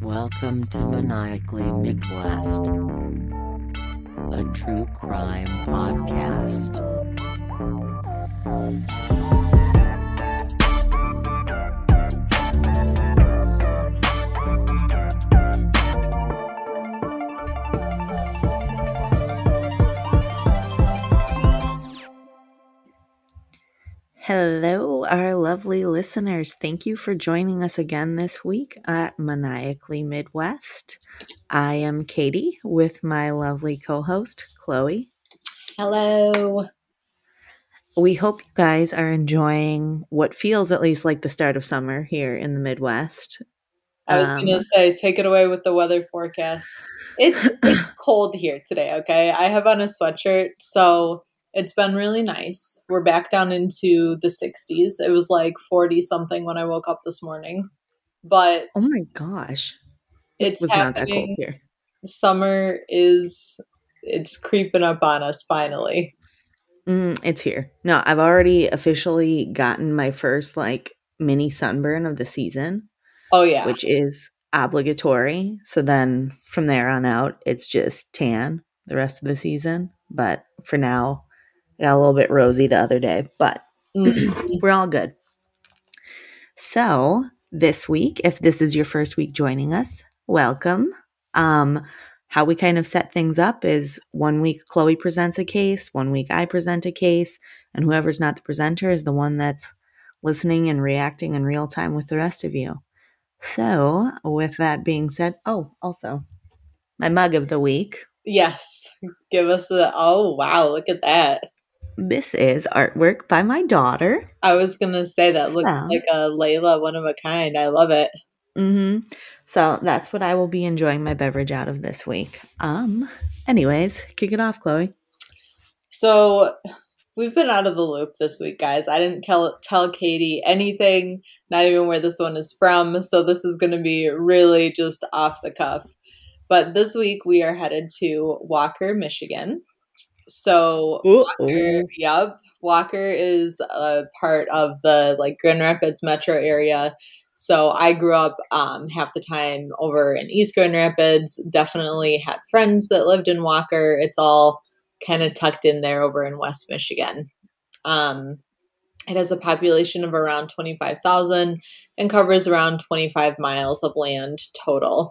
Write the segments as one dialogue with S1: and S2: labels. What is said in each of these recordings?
S1: Welcome to Maniacally Midwest, a true crime podcast.
S2: Hello, our lovely listeners. Thank you for joining us again this week at Maniacally Midwest. I am Katie with my lovely co host, Chloe.
S3: Hello.
S2: We hope you guys are enjoying what feels at least like the start of summer here in the Midwest.
S3: I was
S2: Um,
S3: gonna say, take it away with the weather forecast. It's it's cold here today. Okay, I have on a sweatshirt, so it's been really nice. We're back down into the 60s. It was like 40 something when I woke up this morning, but
S2: Oh my gosh.
S3: it's
S2: It was not that cold
S3: happening.
S2: here.
S3: Summer is it's creeping up on us finally.
S2: Mm, it's here. No, I've already officially gotten my first like mini sunburn of the season.
S3: Oh yeah,
S2: which is obligatory. So then from there on out, it's just tan the rest of the season. But for now, got a little bit rosy the other day, but
S3: Mhm.
S2: we're all good. So this week, if this is your first week joining us, welcome. Um, how we kind of set things up is one week Chloe presents a case, one week I present a case, and whoever's not the presenter is the one that's listening and reacting in real time with the rest of you. So, with that being said, oh, also my mug of the week.
S3: yes. Give us the oh wow, look at that.
S2: This is artwork by my daughter.
S3: I was gonna say that looks
S2: So-
S3: like a Layla one of a kind. I love it.
S2: hmm So that's what I will be enjoying my beverage out of this week. Um. Anyways, kick it off, Chloe.
S3: So we've been out of the loop this week, guys. I didn't tell tell Katie anything, not even where this one is from. So this is going to be really just off the cuff. But this week we are headed to Walker, Michigan. So Walker, yep, Walker is a part of the like Grand Rapids metro area. So I grew up um, half the time over in East Grand Rapids. Definitely had friends that lived in Walker. It's all kind of tucked in there over in West Michigan. Um, it has a population of around 25,000 and covers around 25 miles of land total.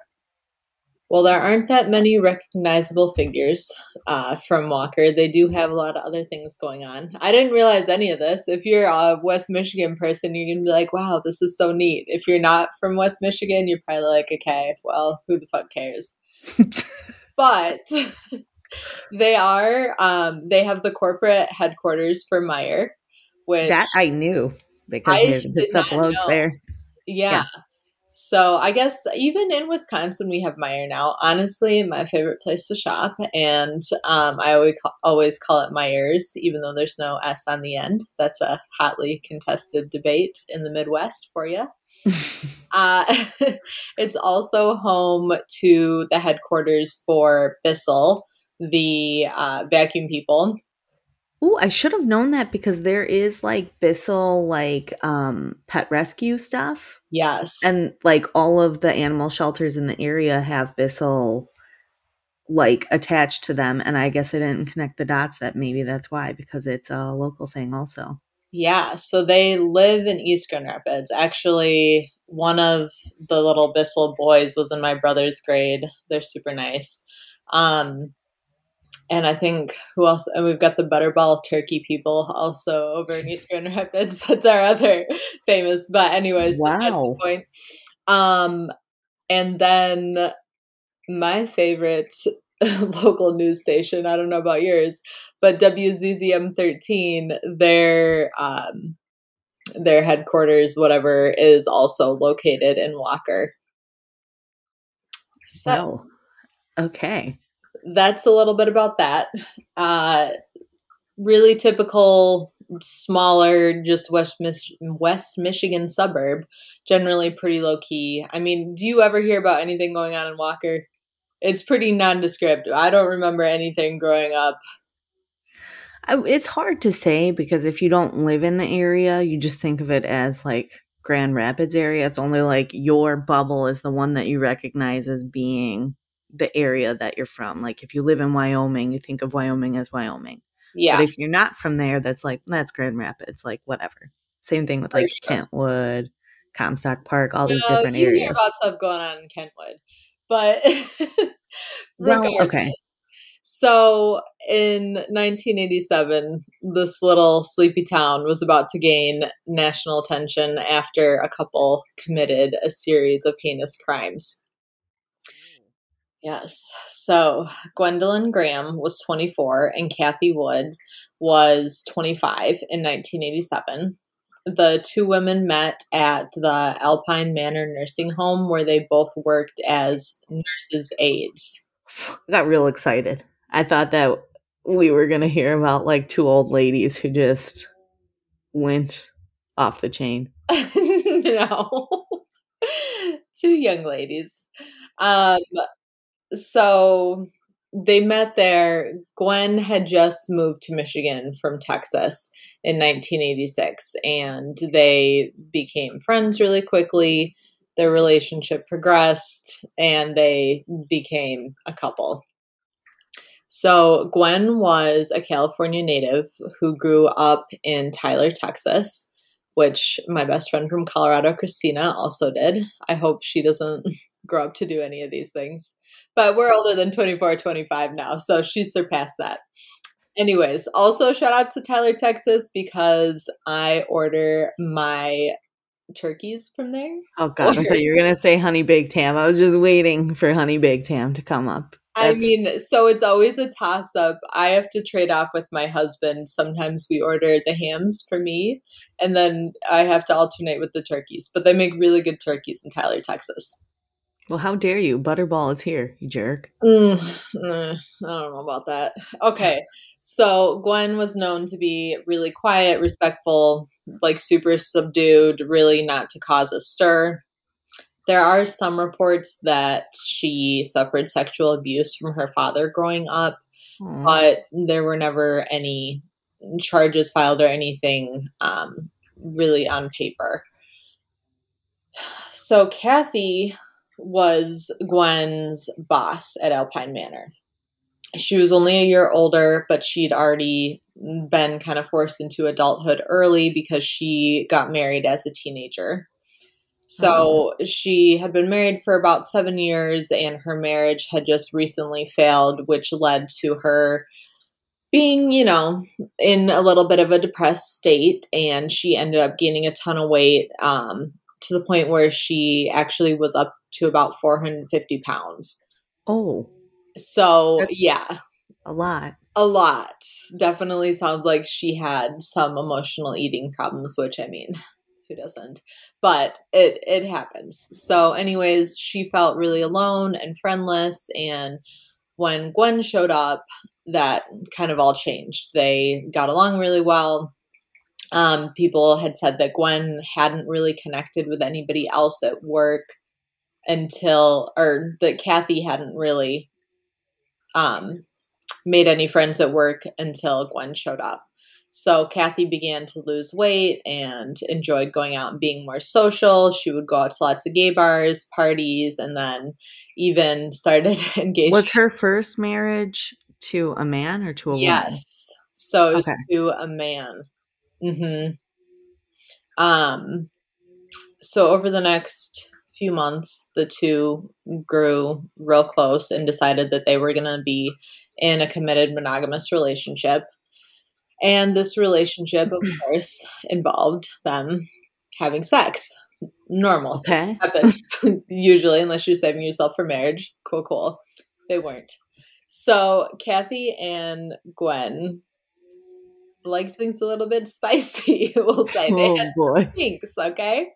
S3: Well, there aren't that many recognizable figures uh, from Walker. They do have a lot of other things going on. I didn't realize any of this. If you're a West Michigan person, you're going to be like, wow, this is so neat. If you're not from West Michigan, you're probably like, okay, well, who the fuck cares? but they are um they have the corporate headquarters for Meijer, which
S2: that I knew because
S3: I
S2: there's
S3: did
S2: it's up
S3: know.
S2: there.
S3: yeah.
S2: yeah.
S3: So I guess even in Wisconsin we have Meijer now. Honestly, my favorite place to shop, and um, I always call, always call it Meijers, even though there's no S on the end. That's a hotly contested debate in the Midwest for you. Uh, it's also home to the headquarters for Bissell, the uh, vacuum people.
S2: Ooh, I should have known that because there is like Bissell like um pet rescue stuff.
S3: Yes.
S2: And like all of the animal shelters in the area have Bissell like attached to them. And I guess I didn't connect the dots that maybe that's why, because it's a local thing also.
S3: yeah. So they live in East Grand Rapids. Actually, one of the little Bissell boys was in my brother's grade. They're super nice. Um, and I think who else? And we've got the Butterball Turkey people also over in East Grand Rapids. That's our other famous. But anyways, besides the
S2: Wow.
S3: point. Um, and then my favorite local news station. I don't know about yours, but WZZM 13. Their um, their headquarters, whatever, is also located in Walker. So
S2: Well, okay.
S3: That's a little bit about that. Uh, really typical, smaller, just West Mich- West Michigan suburb. Generally pretty low key. I mean, do you ever hear about anything going on in Walker? It's pretty nondescript. I don't remember anything growing up.
S2: It's hard to say because if you don't live in the area, you just think of it as like Grand Rapids area. It's only like your bubble is the one that you recognize as being the area that you're from. Like if you live in Wyoming, you think of Wyoming as Wyoming.
S3: Yeah.
S2: But if you're not from there, that's like that's Grand Rapids, like whatever. Same thing with like
S3: sure.
S2: Kentwood, Comstock Park, all these
S3: No,
S2: different
S3: you hear
S2: areas.
S3: about stuff going on in Kentwood, but
S2: Well, okay.
S3: So in 1987, this little sleepy town was about to gain national attention after a couple committed a series of heinous crimes. Yes. So Gwendolyn Graham was 24 and Kathy Woods was 25 in 1987. The two women met at the Alpine Manor nursing home where they both worked as nurses' aides.
S2: I got real excited. I thought that we were gonna hear about like two old ladies who just went off the chain.
S3: no. Two young ladies. Um so they met there. Gwen had just moved to Michigan from Texas in 1986 and they became friends really quickly. Their relationship progressed and they became a couple. So, Gwen was a California native who grew up in Tyler, Texas, which my best friend from Colorado, Christina, also did. I hope she doesn't grow up to do any of these things. But we're older than 24, 25 now, so she's surpassed that. Anyways, also shout out to Tyler, Texas, because I order my turkeys from there.
S2: Oh god, I thought you were gonna say honey baked ham. I was just waiting for honey baked ham to come up.
S3: I mean, so it's always a toss up. I have to trade off with my husband. Sometimes we order the hams for me, and then I have to alternate with the turkeys. But they make really good turkeys in Tyler, Texas.
S2: Well, how dare you? Butterball is here, you jerk.
S3: Mm, eh, I don't know about that. Okay, so Gwen was known to be really quiet, respectful, like super subdued, really not to cause a stir. There are some reports that she suffered sexual abuse from her father growing up.
S2: Aw.
S3: but there were never any charges filed or anything um, really on paper. So Kathy was Gwen's boss at Alpine Manor. She was only a year older, but she'd already been kind of forced into adulthood early because she got married as a teenager. So she had been married for about seven years, and her marriage had just recently failed, which led to her being, you know, in a little bit of a depressed state. And she ended up gaining a ton of weight um, to the point where she actually was up to about 450 pounds.
S2: oh,
S3: So,
S2: That's-
S3: yeah,
S2: a lot.
S3: a lot. Definitely sounds like she had some emotional eating problems, which I mean, who doesn't? But it it happens. So, anyways, she felt really alone and friendless. And when Gwen showed up, that kind of all changed. They got along really well. Um, people had said that Gwen hadn't really connected with anybody else at work until, or that Kathy hadn't really um, made any friends at work until Gwen showed up. So Kathy began to lose weight and enjoyed going out and being more social. She would go out to lots of gay bars, parties, and then even started engaged.
S2: Was her first marriage to a man or to a woman?
S3: yes. So it was
S2: Okay.
S3: to a man. Mm-hmm. Um. So over the next few months, the two grew real close and decided that they were going to be in a committed monogamous relationship. And this relationship, of course, involved them having sex. Normal.
S2: Okay.
S3: happens usually, unless you're saving yourself for marriage. Cool, cool. They weren't. So Kathy and Gwen liked things a little bit spicy. We'll say they
S2: Oh
S3: had some
S2: boy.
S3: kinks, okay.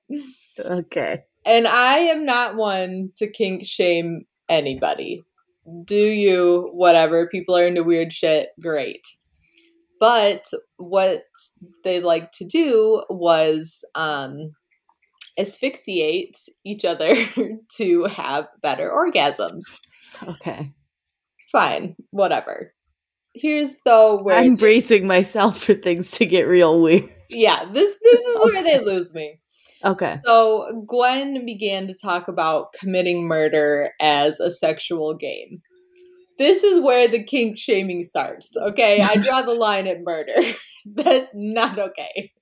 S2: Okay.
S3: And I am not one to kink shame anybody. Do you, whatever. People are into weird shit, great. But what they like to do was um, asphyxiate each other to have better orgasms.
S2: Okay.
S3: Fine, whatever. here's though where
S2: I'm bracing myself for things to get real weird.
S3: yeah, this this is where they lose me.
S2: Okay.
S3: So Gwen began to talk about committing murder as a sexual game. This is where the kink shaming starts. Okay, I draw the line at murder. That's not okay.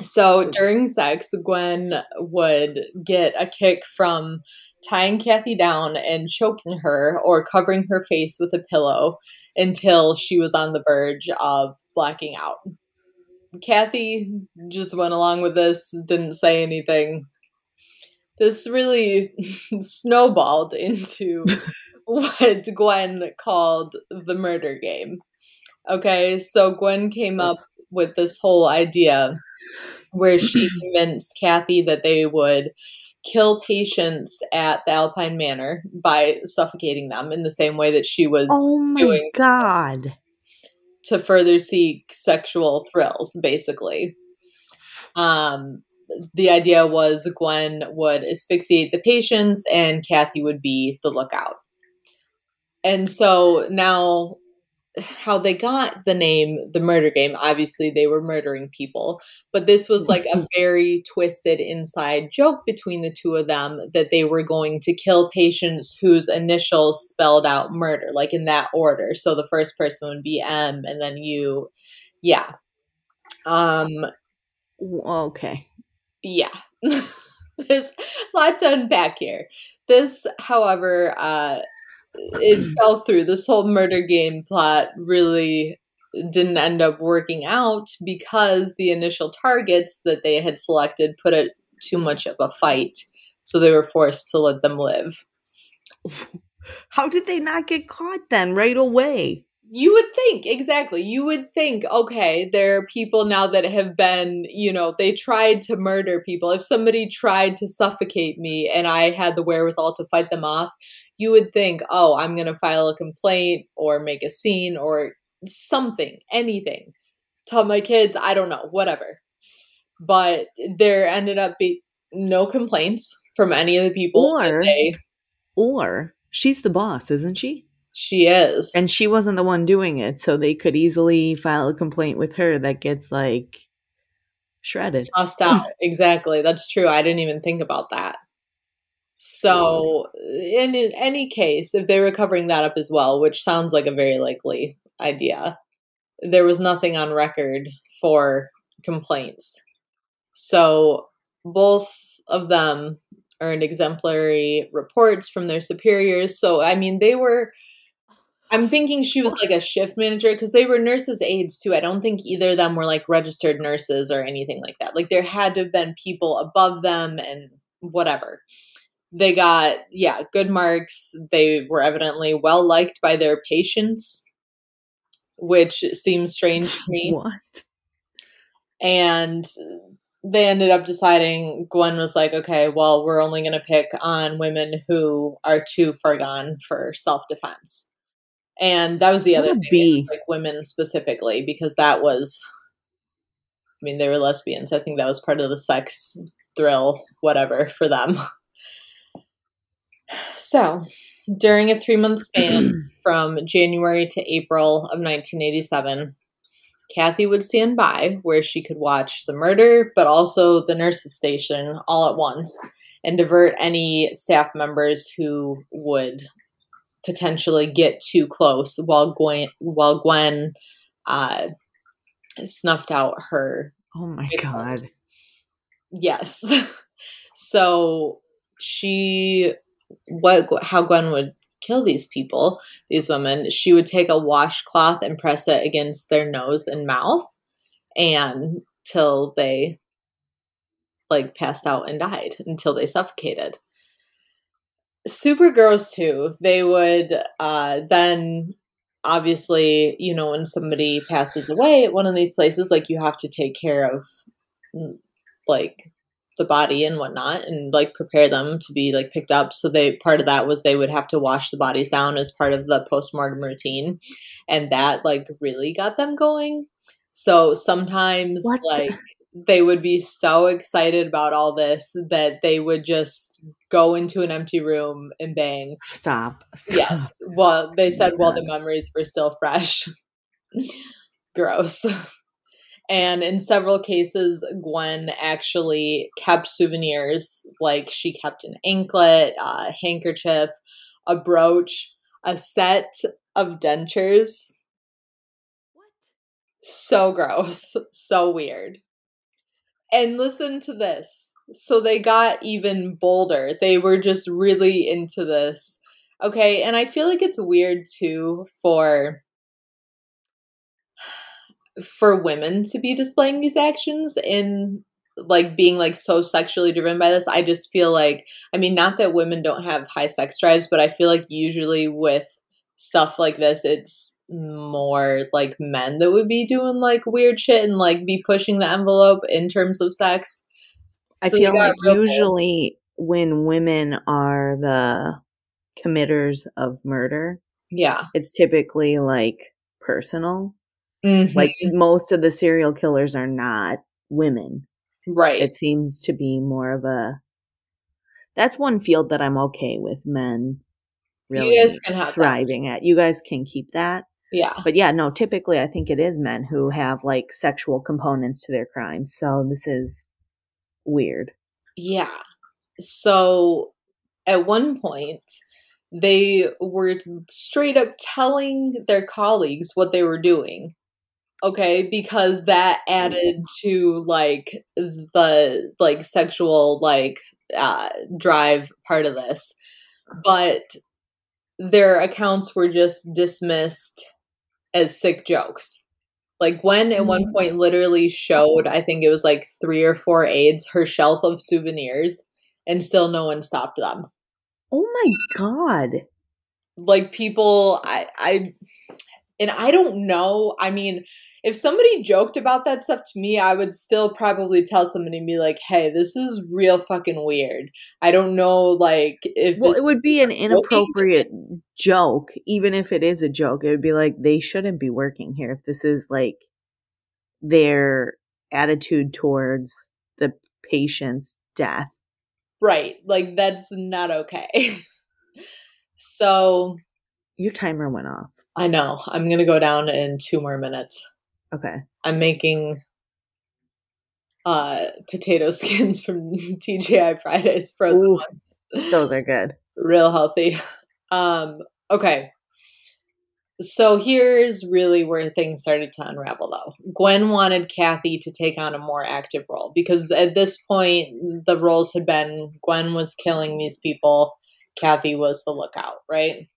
S3: So during sex, Gwen would get a kick from tying Kathy down and choking her or covering her face with a pillow until she was on the verge of blacking out. Kathy just went along with this, didn't say anything. This really snowballed into what Gwen called the murder game. Okay, so Gwen came up with this whole idea where she convinced Kathy that they would kill patients at the Alpine Manor by suffocating them in the same way that she was
S2: Oh my
S3: doing
S2: god.
S3: To further seek sexual thrills, basically. Um, the idea was Gwen would asphyxiate the patients and Kathy would be the lookout. And so now, how they got the name the murder game, obviously they were murdering people, but this was like a very twisted inside joke between the two of them that they were going to kill patients whose initials spelled out murder, like in that order. So the first person would be M and then you. Yeah. Um,
S2: Okay.
S3: yeah. There's lots to unpack here. This, however, uh, it fell through. This whole murder game plot really didn't end up working out because the initial targets that they had selected put it too much of a fight. So they were forced to let them live.
S2: How did they not get caught then right away?
S3: You would think, exactly. You would think, okay, there are people now that have been, you know, they tried to murder people. If somebody tried to suffocate me and I had the wherewithal to fight them off, you would think, oh, I'm going to file a complaint or make a scene or something, anything. Tell my kids, I don't know, whatever. But there ended up being no complaints from any of the people.
S2: Or-
S3: they,
S2: Or she's the boss, isn't she?
S3: she is.
S2: And she wasn't the one doing it, so they could easily file a complaint with her that gets like shredded.
S3: tossed out. exactly. That's true. I didn't even think about that. So, in, any case, if they were covering that up as well, which sounds like a very likely idea, there was nothing on record for complaints. So, both of them earned exemplary reports from their superiors. So, I mean, they were. I'm thinking she was like a shift manager because they were nurses' aides too. I don't think either of them were like registered nurses or anything like that. Like there had to have been people above them and whatever. They got, yeah, good marks. They were evidently well liked by their patients, which seems strange to me
S2: What?
S3: and they ended up deciding Gwen was like, okay, well, we're only going to pick on women who are too far gone for self defense. And that was the
S2: What
S3: other thing, like women specifically, because that was, I mean, they were lesbians. I think that was part of the sex thrill, whatever, for them. So, during a three month span from January to April of 1987, Kathy would stand by where she could watch the murder, but also the nurse's station all at once and divert any staff members who would potentially get too close while Gwen, while Gwen uh, snuffed out her
S2: Oh my
S3: victims.
S2: god.
S3: Yes. so she what how Gwen would kill these people, these women, she would take a washcloth and press it against their nose and mouth and till they like passed out and died until they suffocated. Super gross too. They would uh then obviously, you know, when somebody passes away at one of these places, like you have to take care of mm, like the body and whatnot and like prepare them to be like picked up so they part of that was they would have to wash the bodies down as part of the post-mortem routine and that like really got them going so sometimes
S2: What?
S3: like they would be so excited about all this that they would just go into an empty room and bang.
S2: Stop. Stop.
S3: Yes. Well, they oh said
S2: my
S3: while the memories were still fresh. Gross. And in several cases, Gwen actually kept souvenirs, like she kept an anklet, a handkerchief, a brooch, a set of dentures.
S2: What?
S3: So gross. So weird. And listen to this. So they got even bolder. They were just really into this. Okay, and I feel like it's weird too for for women to be displaying these actions in like being like so sexually driven by this. I just feel like I mean not that women don't have high sex drives, but I feel like usually with stuff like this it's more like men that would be doing like weird shit and like be pushing the envelope in terms of sex.
S2: I
S3: So
S2: feel like usually when women are the committers of murder,
S3: Yeah.
S2: it's typically like personal.
S3: Mhm.
S2: Like most of the serial killers are not women.
S3: right.
S2: It seems to be more of a. That's one field that I'm okay with men really
S3: you guys can have that.
S2: thriving at. You guys can keep that.
S3: Yeah.
S2: But yeah, no, typically I think it is men who have like sexual components to their crimes. So this is weird.
S3: Yeah. So at one point, they were straight up telling their colleagues what they were doing. Okay, because that added to like the like sexual like uh drive part of this. But their accounts were just dismissed as sick jokes. Like Gwen at one
S2: Mhm.
S3: point literally showed, I think it was like three or four aides, her shelf of souvenirs, and still no one stopped them.
S2: Oh my god.
S3: Like people, I, I, and I don't know. I mean, if somebody joked about that stuff to me, I would still probably tell somebody and be like, "Hey, this is real fucking weird." I don't know, like if
S2: Well, it would be an inappropriate joke, even if it is a joke. It would be like they shouldn't be working here if this is like their attitude towards the patient's death.
S3: right, like that's not okay. so
S2: Your timer went off.
S3: I know I'm gonna go down in two more minutes.
S2: Okay.
S3: I'm making uh potato skins from TGI Fridays frozen
S2: Ooh.
S3: ones.
S2: Those are good.
S3: Real healthy. Um okay. So here's really where things started to unravel though. Gwen wanted Kathy to take on a more active role because at this point the roles had been Gwen was killing these people, Kathy was the lookout, right?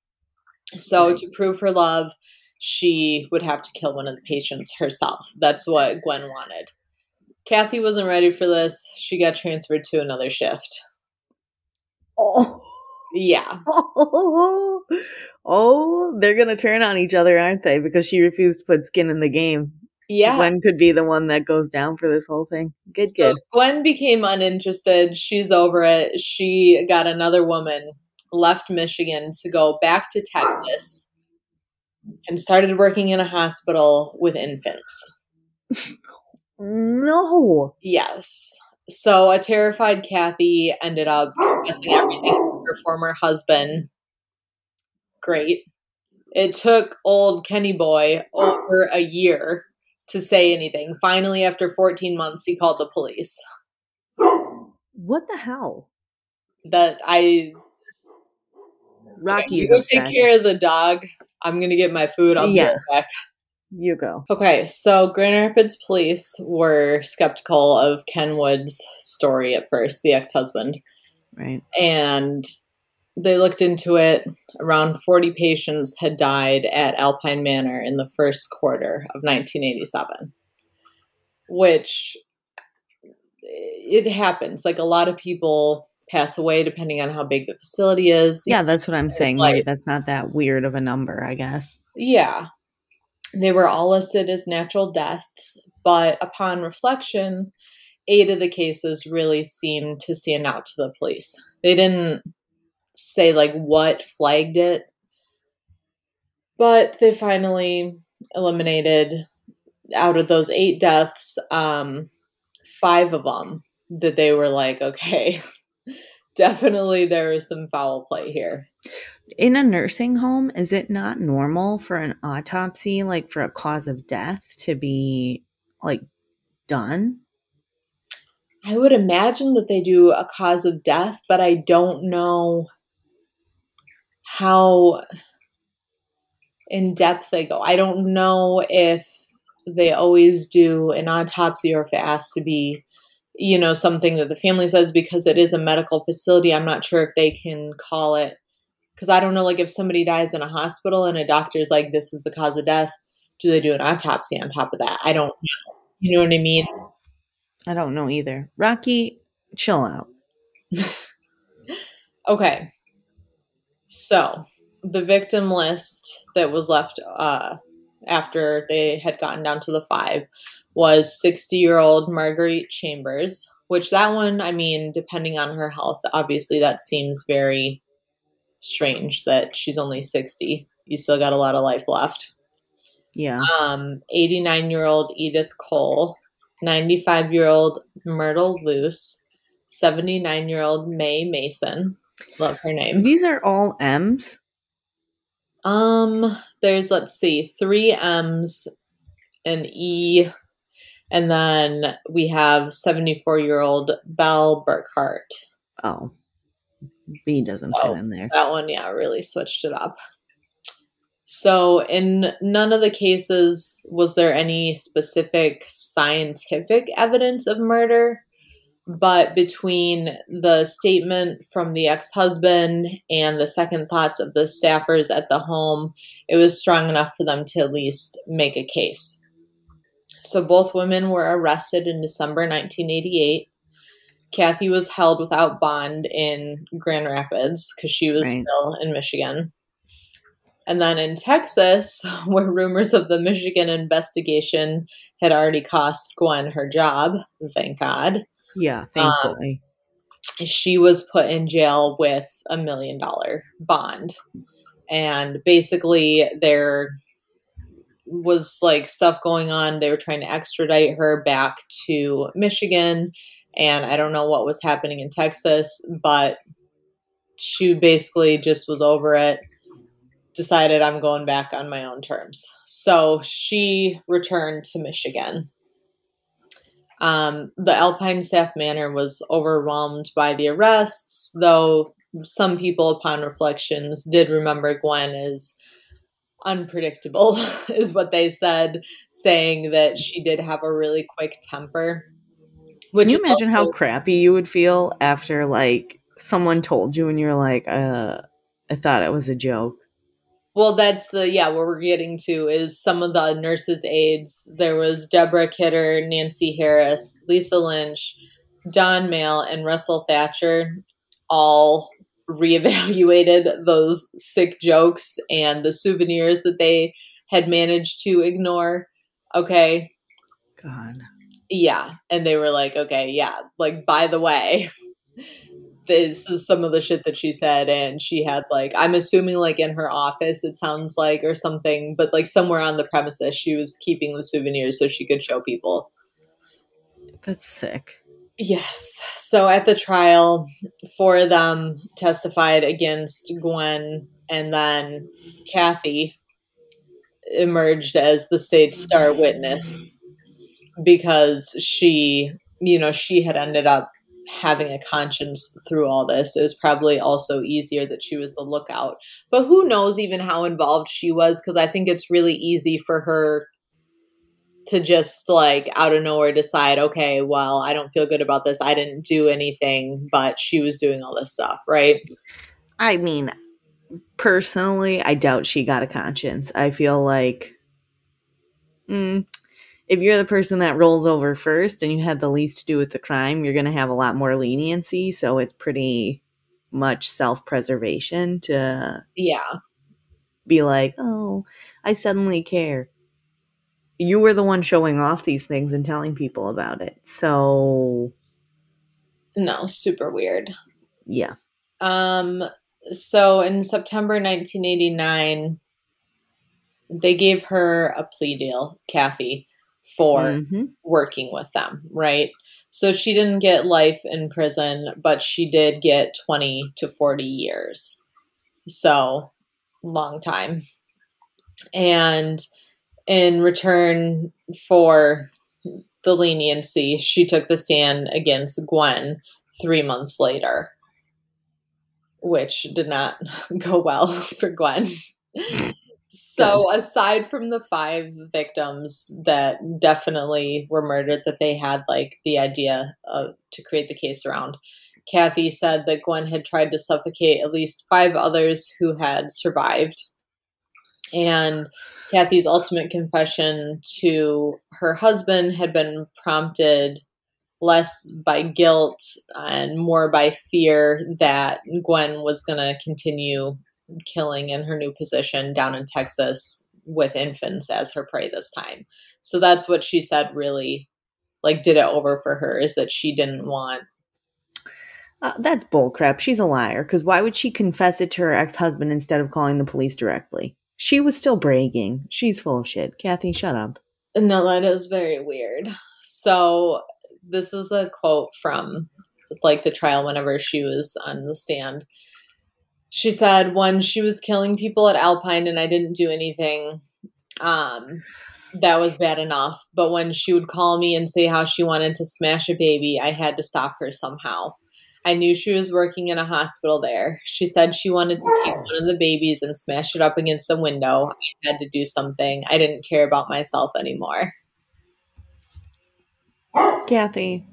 S3: So
S2: Right.
S3: to prove her love, she would have to kill one of the patients herself. That's what Gwen wanted. Kathy wasn't ready for this. She got transferred to another shift.
S2: Oh.
S3: Yeah.
S2: Oh, oh, they're gonna turn on each other, aren't they? Because she refused to put skin in the game.
S3: Yeah.
S2: Gwen could be the one that goes down for this whole thing. Good,
S3: so
S2: good.
S3: Gwen became uninterested. She's over it. She got another woman, left Michigan to go back to Texas, and started working in a hospital with infants.
S2: No.
S3: Yes. So a terrified Kathy ended up confessing everything to her former husband. Great. It took old Kenny Boy over a year to say anything. Finally, after 14 months, he called the police.
S2: What the hell?
S3: That I
S2: Rocky
S3: you
S2: is
S3: go
S2: upset.
S3: take care of the dog. I'm gonna get my food. I'll be
S2: Yeah.
S3: right back.
S2: You go.
S3: Okay, so Grand Rapids police were skeptical of Ken Wood's story at first, the ex-husband.
S2: Right.
S3: and they looked into it. Around 40 patients had died at Alpine Manor in the first quarter of 1987, which it happens. Like a lot of people pass away depending on how big the facility is.
S2: Yeah, that's what I'm saying.
S3: Like-
S2: that's not that weird of a number, I guess.
S3: Yeah. They were all listed as natural deaths, but upon reflection, eight of the cases really seemed to stand out to the police. They didn't say like what flagged it, but they finally eliminated out of those eight deaths, um, five of them that they were like, okay, definitely there is some foul play here.
S2: In a nursing home, is it not normal for an autopsy, like for a cause of death, to be like done?
S3: I would imagine that they do a cause of death, but I don't know how in depth they go. I don't know if they always do an autopsy or if it has to be, you know, something that the family says because it is a medical facility. I'm not sure if they can call it because I don't know, like if somebody dies in a hospital and a doctor's like, this is the cause of death, do they do an autopsy on top of that? I don't know. You know what I mean?
S2: I don't know either. Rocky, chill out.
S3: okay. So the victim list that was left uh, after they had gotten down to the five was 60 year old Marguerite Chambers, which that one, I mean, depending on her health, obviously that seems very strange that she's only 60. You still got a lot of life left.
S2: Yeah.
S3: Um, 89 year old Edith Cole, 95 year old Myrtle Luce, 79 year old May Mason. Love her name.
S2: These are all M's.
S3: Um, there's let's see, three M's, an E, and then we have 74 year old Belle Burkhart.
S2: Oh, B doesn't
S3: Oh,
S2: fit in there.
S3: That one, yeah, really switched it up. So, in none of the cases was there any specific scientific evidence of murder, but between the statement from the ex husband and the second thoughts of the staffers at the home, it was strong enough for them to at least make a case. So, both women were arrested in December 1988. Kathy was held without bond in Grand Rapids because she was
S2: Right.
S3: still in Michigan. And then in Texas, where rumors of the Michigan investigation had already cost Gwen her job, thank God,
S2: Yeah,
S3: Um,
S2: thankfully.
S3: she was put in jail with a million dollar bond. And basically, there was like stuff going on. They were trying to extradite her back to Michigan. And I don't know what was happening in Texas, but she basically just was over it, decided I'm going back on my own terms. So she returned to Michigan. Um, the Alpine Staff Manor was overwhelmed by the arrests, though some people, upon reflections, did remember Gwen as unpredictable, is what they said, saying that she did have a really quick temper.
S2: Would you imagine how crappy you would feel after like someone told you and you're like, uh, I thought it was a joke.
S3: Well, that's the yeah. What we're getting to is some of the nurses' aides. There was Deborah Kidder, Nancy Harris, Lisa Lynch, Don Mail, and Russell Thatcher. All reevaluated those sick jokes and the souvenirs that they had managed to ignore. Okay,
S2: God.
S3: yeah, and they were like, okay, yeah, like by the way. This is some of the shit that she said, and she had like I'm assuming like in her office, it sounds like or something, but like somewhere on the premises, she was keeping the souvenirs so she could show people.
S2: That's sick.
S3: Yes. So at the trial, four of them testified against Gwen, and then Kathy emerged as the state's star witness because she, you know, she had ended up having a conscience through all this. It was probably also easier that she was the lookout. But who knows even how involved she was because I think it's really easy for her to just like out of nowhere decide, okay, well, I don't feel good about this. I didn't do anything, but she was doing all this stuff, right?
S2: I mean, personally, I doubt she got a conscience. I feel like mm, if you're the person that rolls over first and you had the least to do with the crime, you're going to have a lot more leniency. So it's pretty much self preservation to
S3: Yeah.
S2: be like, oh, I suddenly care. You were the one showing off these things and telling people about it. So,
S3: No, super weird.
S2: yeah.
S3: Um, so in September 1989, they gave her a plea deal, Kathy, for
S2: Mhm.
S3: working with them, right? So she didn't get life in prison, but she did get 20 to 40 years. So, long time. And in return for the leniency, she took the stand against Gwen three months later, which did not go well for Gwen. So, aside from the five victims that definitely were murdered, that they had like the idea of, to create the case around, Kathy said that Gwen had tried to suffocate at least five others who had survived. And Kathy's ultimate confession to her husband had been prompted less by guilt and more by fear that Gwen was going to continue killing in her new position down in Texas with infants as her prey this time. So that's what she said really like did it over for her is that she didn't want
S2: uh, that's bullcrap. She's a liar. Because why would she confess it to her ex husband instead of calling the police directly? She was still bragging. She's full of shit. Kathy, shut up.
S3: No, that is very weird. So, this is a quote from like the trial whenever she was on the stand. She said, when she was killing people at Alpine and I didn't do anything, um, that was bad enough. But when she would call me and say how she wanted to smash a baby, I had to stop her somehow. I knew she was working in a hospital there. She said she wanted to take one of the babies and smash it up against the window. I had to do something. I didn't care about myself anymore.
S2: Kathy,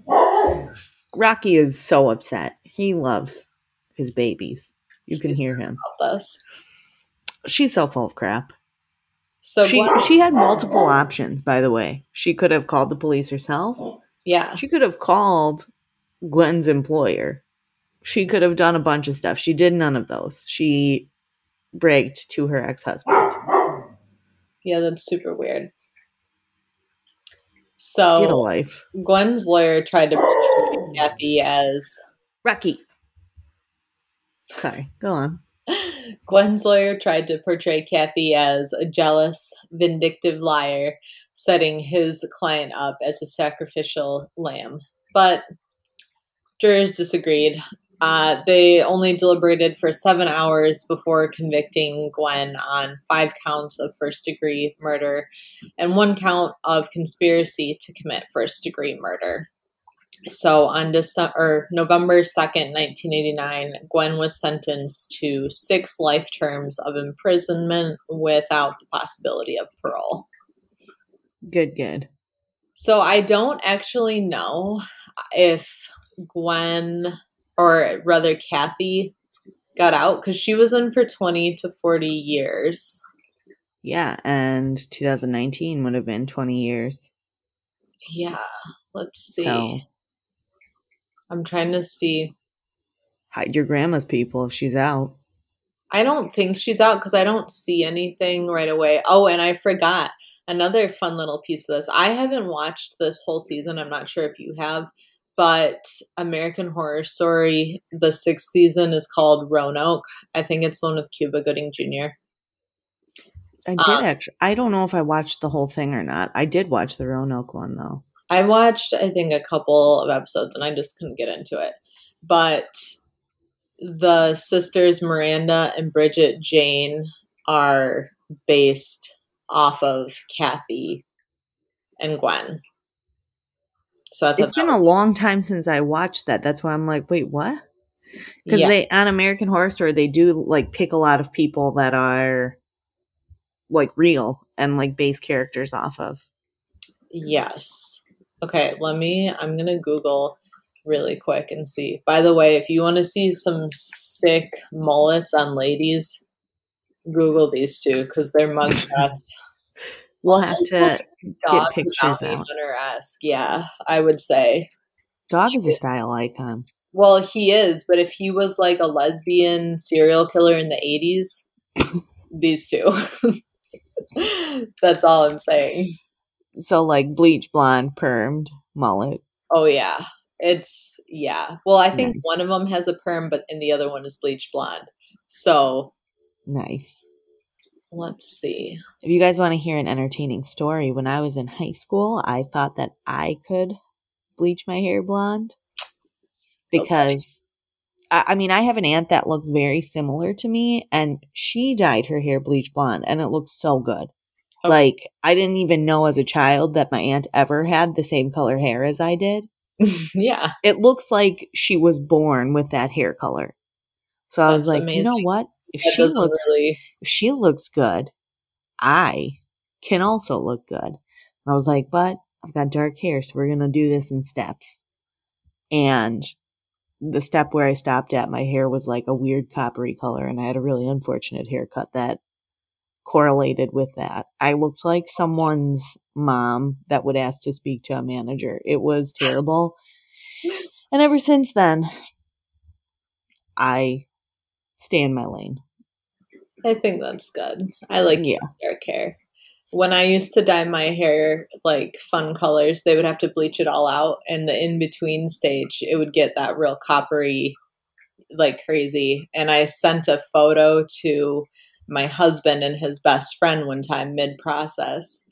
S2: Rocky is so upset. He loves his babies. You can hear him.
S3: This.
S2: She's so full of crap.
S3: So
S2: She she had multiple options, by the way. She could have called the police herself.
S3: yeah,
S2: She could have called Gwen's employer. She could have done a bunch of stuff. She did none of those. She bragged to her ex-husband.
S3: yeah, that's super weird.
S2: Get a
S3: So
S2: life.
S3: Gwen's lawyer tried to portray Kathy as
S2: Rocky. Sorry, go on.
S3: Gwen's lawyer tried to portray Kathy as a jealous, vindictive liar, setting his client up as a sacrificial lamb. But jurors disagreed. Uh, they only deliberated for seven hours before convicting Gwen on five counts of first degree murder and one count of conspiracy to commit first degree murder. So on December or November 2nd, 1989, Gwen was sentenced to six life terms of imprisonment without the possibility of parole.
S2: Good, good.
S3: So I don't actually know if Gwen or rather Kathy got out because she was in for 20 to 40 years.
S2: Yeah, and 2019 would have been 20 years.
S3: Yeah, let's see.
S2: So
S3: I'm trying to see.
S2: hide your grandma's people if she's out.
S3: I don't think she's out because I don't see anything right away. Oh, and I forgot another fun little piece of this. I haven't watched this whole season. I'm not sure if you have, but American Horror Story, the sixth season is called Roanoke. I think it's the one with Cuba Gooding Jr.
S2: I did
S3: Um,
S2: actually. I don't know if I watched the whole thing or not. I did watch the Roanoke one though.
S3: I watched, I think, a couple of episodes and I just couldn't get into it. But the sisters Miranda and Bridget Jane are based off of Kathy and Gwen. So I thought
S2: It's been a long time since I watched that. That's why I'm like, wait, what? Because
S3: yeah.
S2: they on American Horror Story they do like pick a lot of people that are like real and like base characters off of.
S3: Yes. Okay, let me. I'm gonna Google really quick and see. By the way, if you want to see some sick mullets on ladies, Google these two because they're mugshots.
S2: We'll have to.
S3: Dog
S2: pictures out.
S3: hunter esque. Yeah, I would say.
S2: Dog is a style icon.
S3: Well, he is, but if he was like a lesbian serial killer in the '80s, these two. That's all I'm saying.
S2: So like bleach blonde, permed, mullet.
S3: Oh yeah, it's yeah. Well, I think
S2: Nice.
S3: one of them has a perm, but and the other one is bleach blonde. So
S2: Nice.
S3: Let's see.
S2: If you guys want to hear an entertaining story, when I was in high school, I thought that I could bleach my hair blonde because I, I mean I have an aunt that looks very similar to me and she dyed her hair bleach blonde and it looks so good.
S3: Okay.
S2: Like I didn't even know as a child that my aunt ever had the same color hair as I did.
S3: yeah.
S2: It looks like she was born with that hair color. So I was
S3: That's
S2: like, you know what? If
S3: That
S2: she looks
S3: really.
S2: if she looks good, I can also look good. And I was like, but I've got dark hair, so we're gonna do this in steps. And the step where I stopped at, my hair was like a weird coppery color, and I had a really unfortunate haircut that correlated with that. I looked like someone's mom that would ask to speak to a manager. It was terrible. And ever since then, I stay in my lane.
S3: I think that's good. I like
S2: Yeah.
S3: dark hair. When I used to dye my hair like fun colors, they would have to bleach it all out, and the in between stage, it would get that real coppery, like crazy. And I sent a photo to my husband and his best friend one time mid process.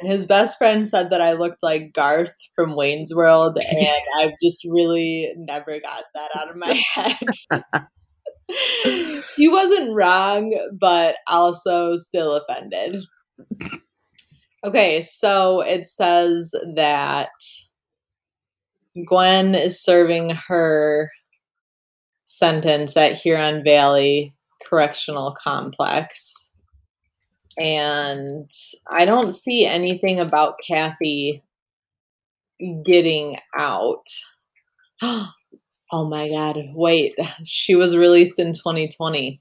S3: And his best friend said that I looked like Garth from Wayne's World, and I've just really never got that out of my head. he wasn't wrong, but also still offended. Okay, so it says that Gwen is serving her sentence at Huron Valley Correctional Complex. And I don't see anything about Kathy getting out. Oh my god, wait. She was released in 2020.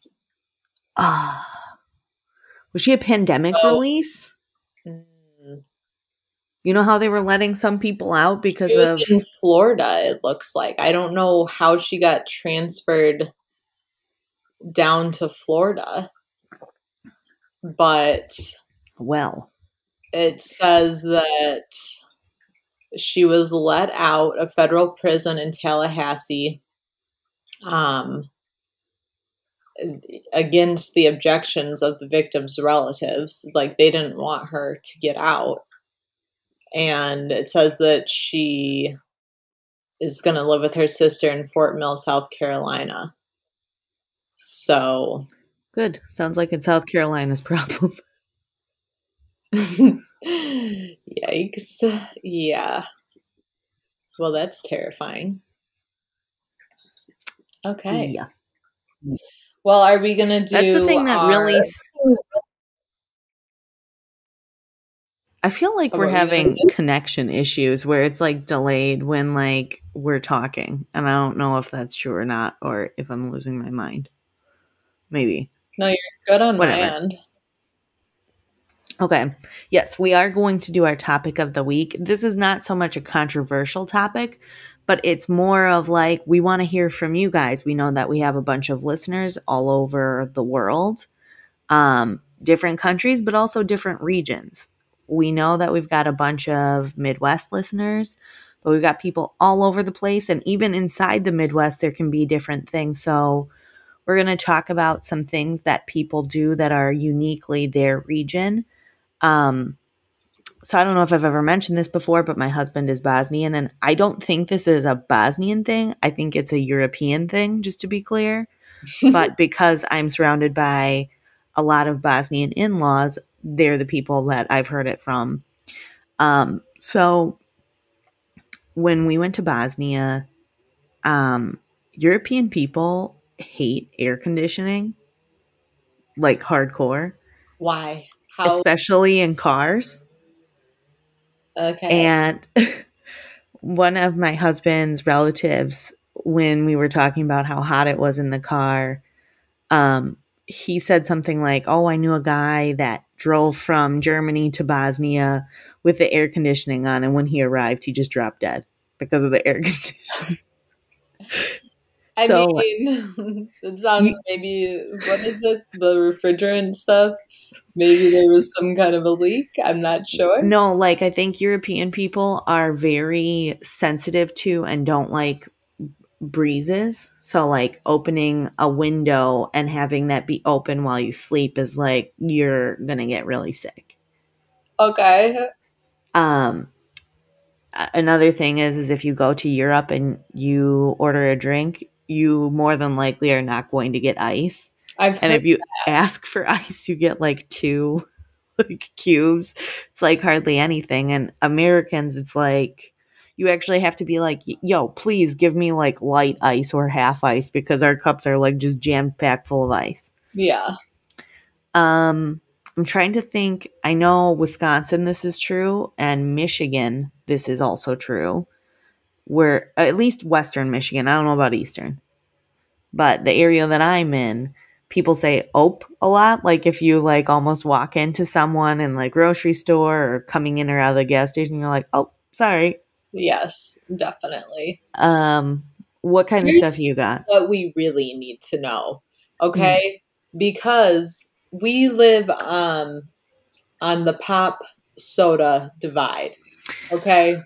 S2: Ah. was she a pandemic
S3: Oh.
S2: release?
S3: Mm.
S2: You know how they were letting some people out because
S3: She
S2: of
S3: in Florida, it looks like. I don't know how she got transferred down to Florida. But
S2: well.
S3: it says that she was let out of federal prison in Tallahassee um, against the objections of the victim's relatives. Like, they didn't want her to get out. And it says that she is going to live with her sister in Fort Mill, South Carolina. So,
S2: Good. Sounds like it's South Carolina's problem.
S3: Yikes. Yeah. Well, that's terrifying. Okay.
S2: Yeah.
S3: Well, are we going to do
S2: That's the thing that
S3: our-
S2: really I feel like
S3: Oh,
S2: we're
S3: what were you gonna
S2: having connection issues where it's like delayed when like we're talking. And I don't know if that's true or not or if I'm losing my mind. Maybe.
S3: No, you're good on my end?
S2: Okay. Yes, we are going to do our topic of the week. This is not so much a controversial topic, but it's more of like we want to hear from you guys. We know that we have a bunch of listeners all over the world, um, different countries, but also different regions. We know that we've got a bunch of Midwest listeners, but we've got people all over the place. And even inside the Midwest, there can be different things. So, we're going to talk about some things that people do that are uniquely their region. Um, so I don't know if I've ever mentioned this before, but my husband is Bosnian, and I don't think this is a Bosnian thing. I think it's a European thing, just to be clear. but because I'm surrounded by a lot of Bosnian in laws, they're the people that I've heard it from. Um, so when we went to Bosnia, um, European people hate air conditioning like hardcore,
S3: Why? How?
S2: especially in cars.
S3: Okay.
S2: And one of my husband's relatives, when we were talking about how hot it was in the car, um, he said something like, Oh, I knew a guy that drove from Germany to Bosnia with the air conditioning on. And when he arrived, he just dropped dead because of the air conditioning.
S3: I
S2: so-
S3: mean, it sounds
S2: You-
S3: maybe, what is it? The refrigerant stuff? Maybe there was some kind of a leak. I'm not sure.
S2: No, like I think European people are very sensitive to and don't like breezes. So like opening a window and having that be open while you sleep is like you're going to get really sick.
S3: Okay.
S2: Um another thing is is if you go to Europe and you order a drink, you more than likely are not going to get ice.
S3: I've
S2: And if you ask for ice, you get like two like cubes. It's like hardly anything. And Americans, it's like you actually have to be like, yo, please give me like light ice or half ice because our cups are like just jam packed full of ice.
S3: yeah.
S2: Um, I'm trying to think. I know Wisconsin, this is true, and Michigan, this is also true. Where at least Western Michigan, I don't know about Eastern, but the area that I'm in, people say "ope" a lot. Like if you like almost walk into someone in like grocery store or coming in or out of the gas station, you're like, "Oh, sorry."
S3: Yes, definitely.
S2: Um, what kind of stuff you got?
S3: What we really need to know, okay? Because we live um on the pop soda divide, okay?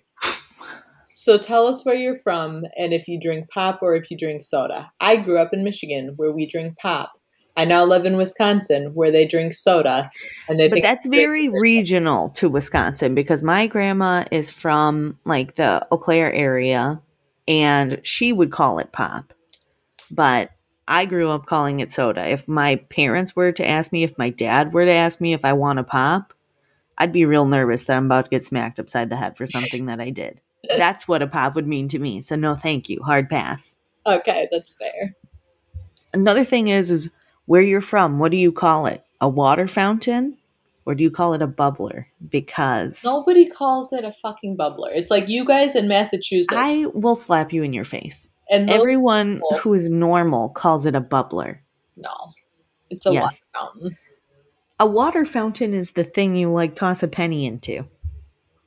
S3: So tell us where you're from and if you drink pop or if you drink soda. I grew up in Michigan where we drink pop. I now live in Wisconsin where they drink soda and they
S2: But that's very regional to Wisconsin because my grandma is from like the Eau Claire area and she would call it pop. But I grew up calling it soda. If my parents were to ask me, if my dad were to ask me if I want a pop, I'd be real nervous that I'm about to get smacked upside the head for something that I did. That's what a pop would mean to me. So no thank you. Hard pass.
S3: Okay, that's fair.
S2: Another thing is is where you're from. What do you call it? A water fountain? Or do you call it a bubbler? Because
S3: Nobody calls it a fucking bubbler. It's like you guys in Massachusetts.
S2: I will slap you in your face.
S3: and
S2: Everyone
S3: people-
S2: who is normal calls it a bubbler.
S3: no, it's a
S2: Yes.
S3: water fountain.
S2: A water fountain is the thing you like toss a penny into.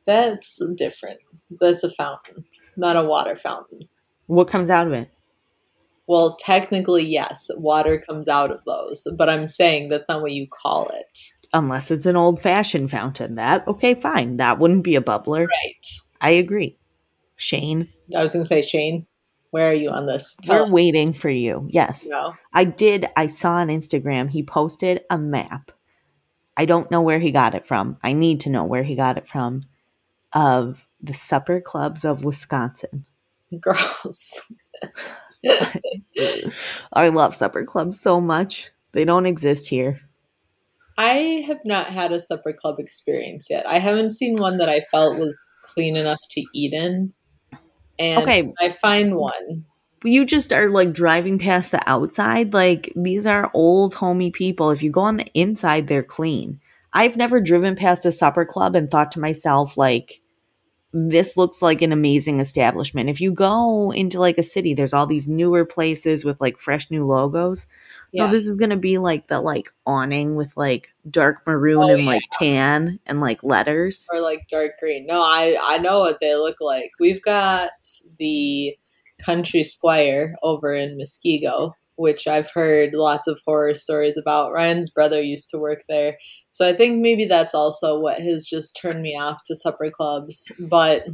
S3: That's different. That's a fountain, not a water fountain.
S2: What comes out of it?
S3: Well, technically, yes, water comes out of those, but I'm saying that's not what you call it.
S2: Unless it's an old fashioned fountain. That, okay, fine. That wouldn't be a bubbler.
S3: Right.
S2: I agree. Shane,
S3: I was going to say, Shane, where are you on this? Tell
S2: we're
S3: us.
S2: waiting for you. Yes.
S3: No.
S2: I did. I saw on Instagram he posted a map. I don't know where he got it from. I need to know where he got it from of the supper clubs of Wisconsin.
S3: Gross.
S2: I love supper clubs so much. They don't exist here.
S3: I have not had a supper club experience yet. I haven't seen one that I felt was clean enough to eat in. And
S2: Okay.
S3: I find one.
S2: You just are like driving past the outside. Like these are old homey people. If you go on the inside, they're clean. I've never driven past a supper club and thought to myself, like, this looks like an amazing establishment. If you go into like a city, there's all these newer places with like fresh new logos.
S3: Oh, yeah.
S2: No, this is gonna be like the like awning with like dark maroon
S3: Oh,
S2: and like tan and like letters.
S3: or like dark green. No, I I know what they look like. We've got the Country Squire over in Muskego, which I've heard lots of horror stories about. Ryan's brother used to work there. So I think maybe that's also what has just turned me off to supper clubs. But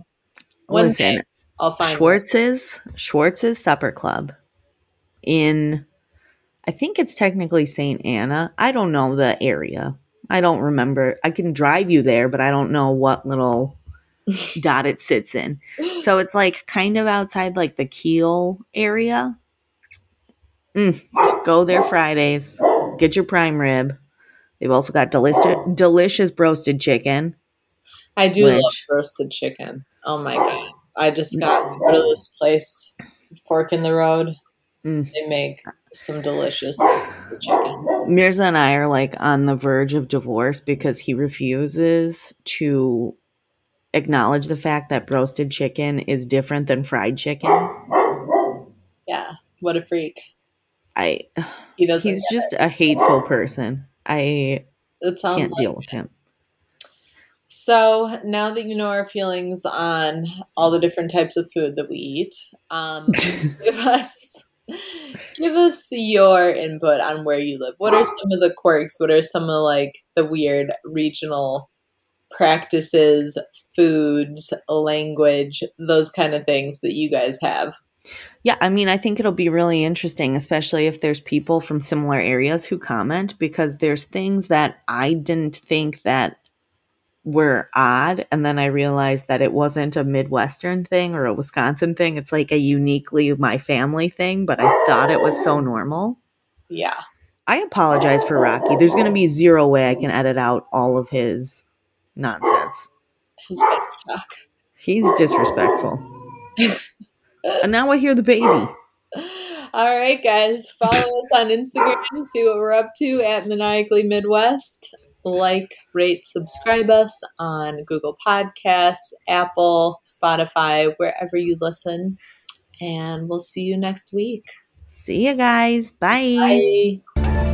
S3: one
S2: Listen,
S3: day I'll find.
S2: Schwartz's Schwartz's Supper Club in I think it's technically St. Anna. I don't know the area. I don't remember. I can drive you there, but I don't know what little dot it sits in. So it's like kind of outside like the Kiel area. Mm, go there Fridays. Get your prime rib. They've also got delicious delicious roasted chicken.
S3: I do love roasted chicken. Oh my god. I just got go to this place, Fork in the Road.
S2: Mm.
S3: They make some delicious chicken.
S2: Mirza and I are like on the verge of divorce because he refuses to acknowledge the fact that roasted chicken is different than fried chicken.
S3: Yeah. What a freak.
S2: I
S3: He doesn't
S2: he's just a hateful person. I
S3: it. It sounds
S2: can't
S3: like
S2: deal with him.
S3: So now that you know our feelings on all the different types of food that we eat, um, give us give us your input on where you live. What are some of the quirks? What are some of like the weird regional practices, foods, language, those kind of things that you guys have?
S2: Yeah, I mean, I think it'll be really interesting, especially if there's people from similar areas who comment, because there's things that I didn't think that were odd. And then I realized that it wasn't a Midwestern thing or a Wisconsin thing. It's like a uniquely my family thing, but I thought it was so normal.
S3: Yeah.
S2: I apologize for Rocky. There's going to be zero way I can edit out all of his nonsense.
S3: His talk.
S2: He's disrespectful. and now I hear the baby.
S3: All right, guys. Follow us on Instagram. See what we're up to at Maniacally Midwest. Like, rate, subscribe us on Google Podcasts, Apple, Spotify, wherever you listen. And we'll see you next week.
S2: See you guys. Bye.
S3: Bye.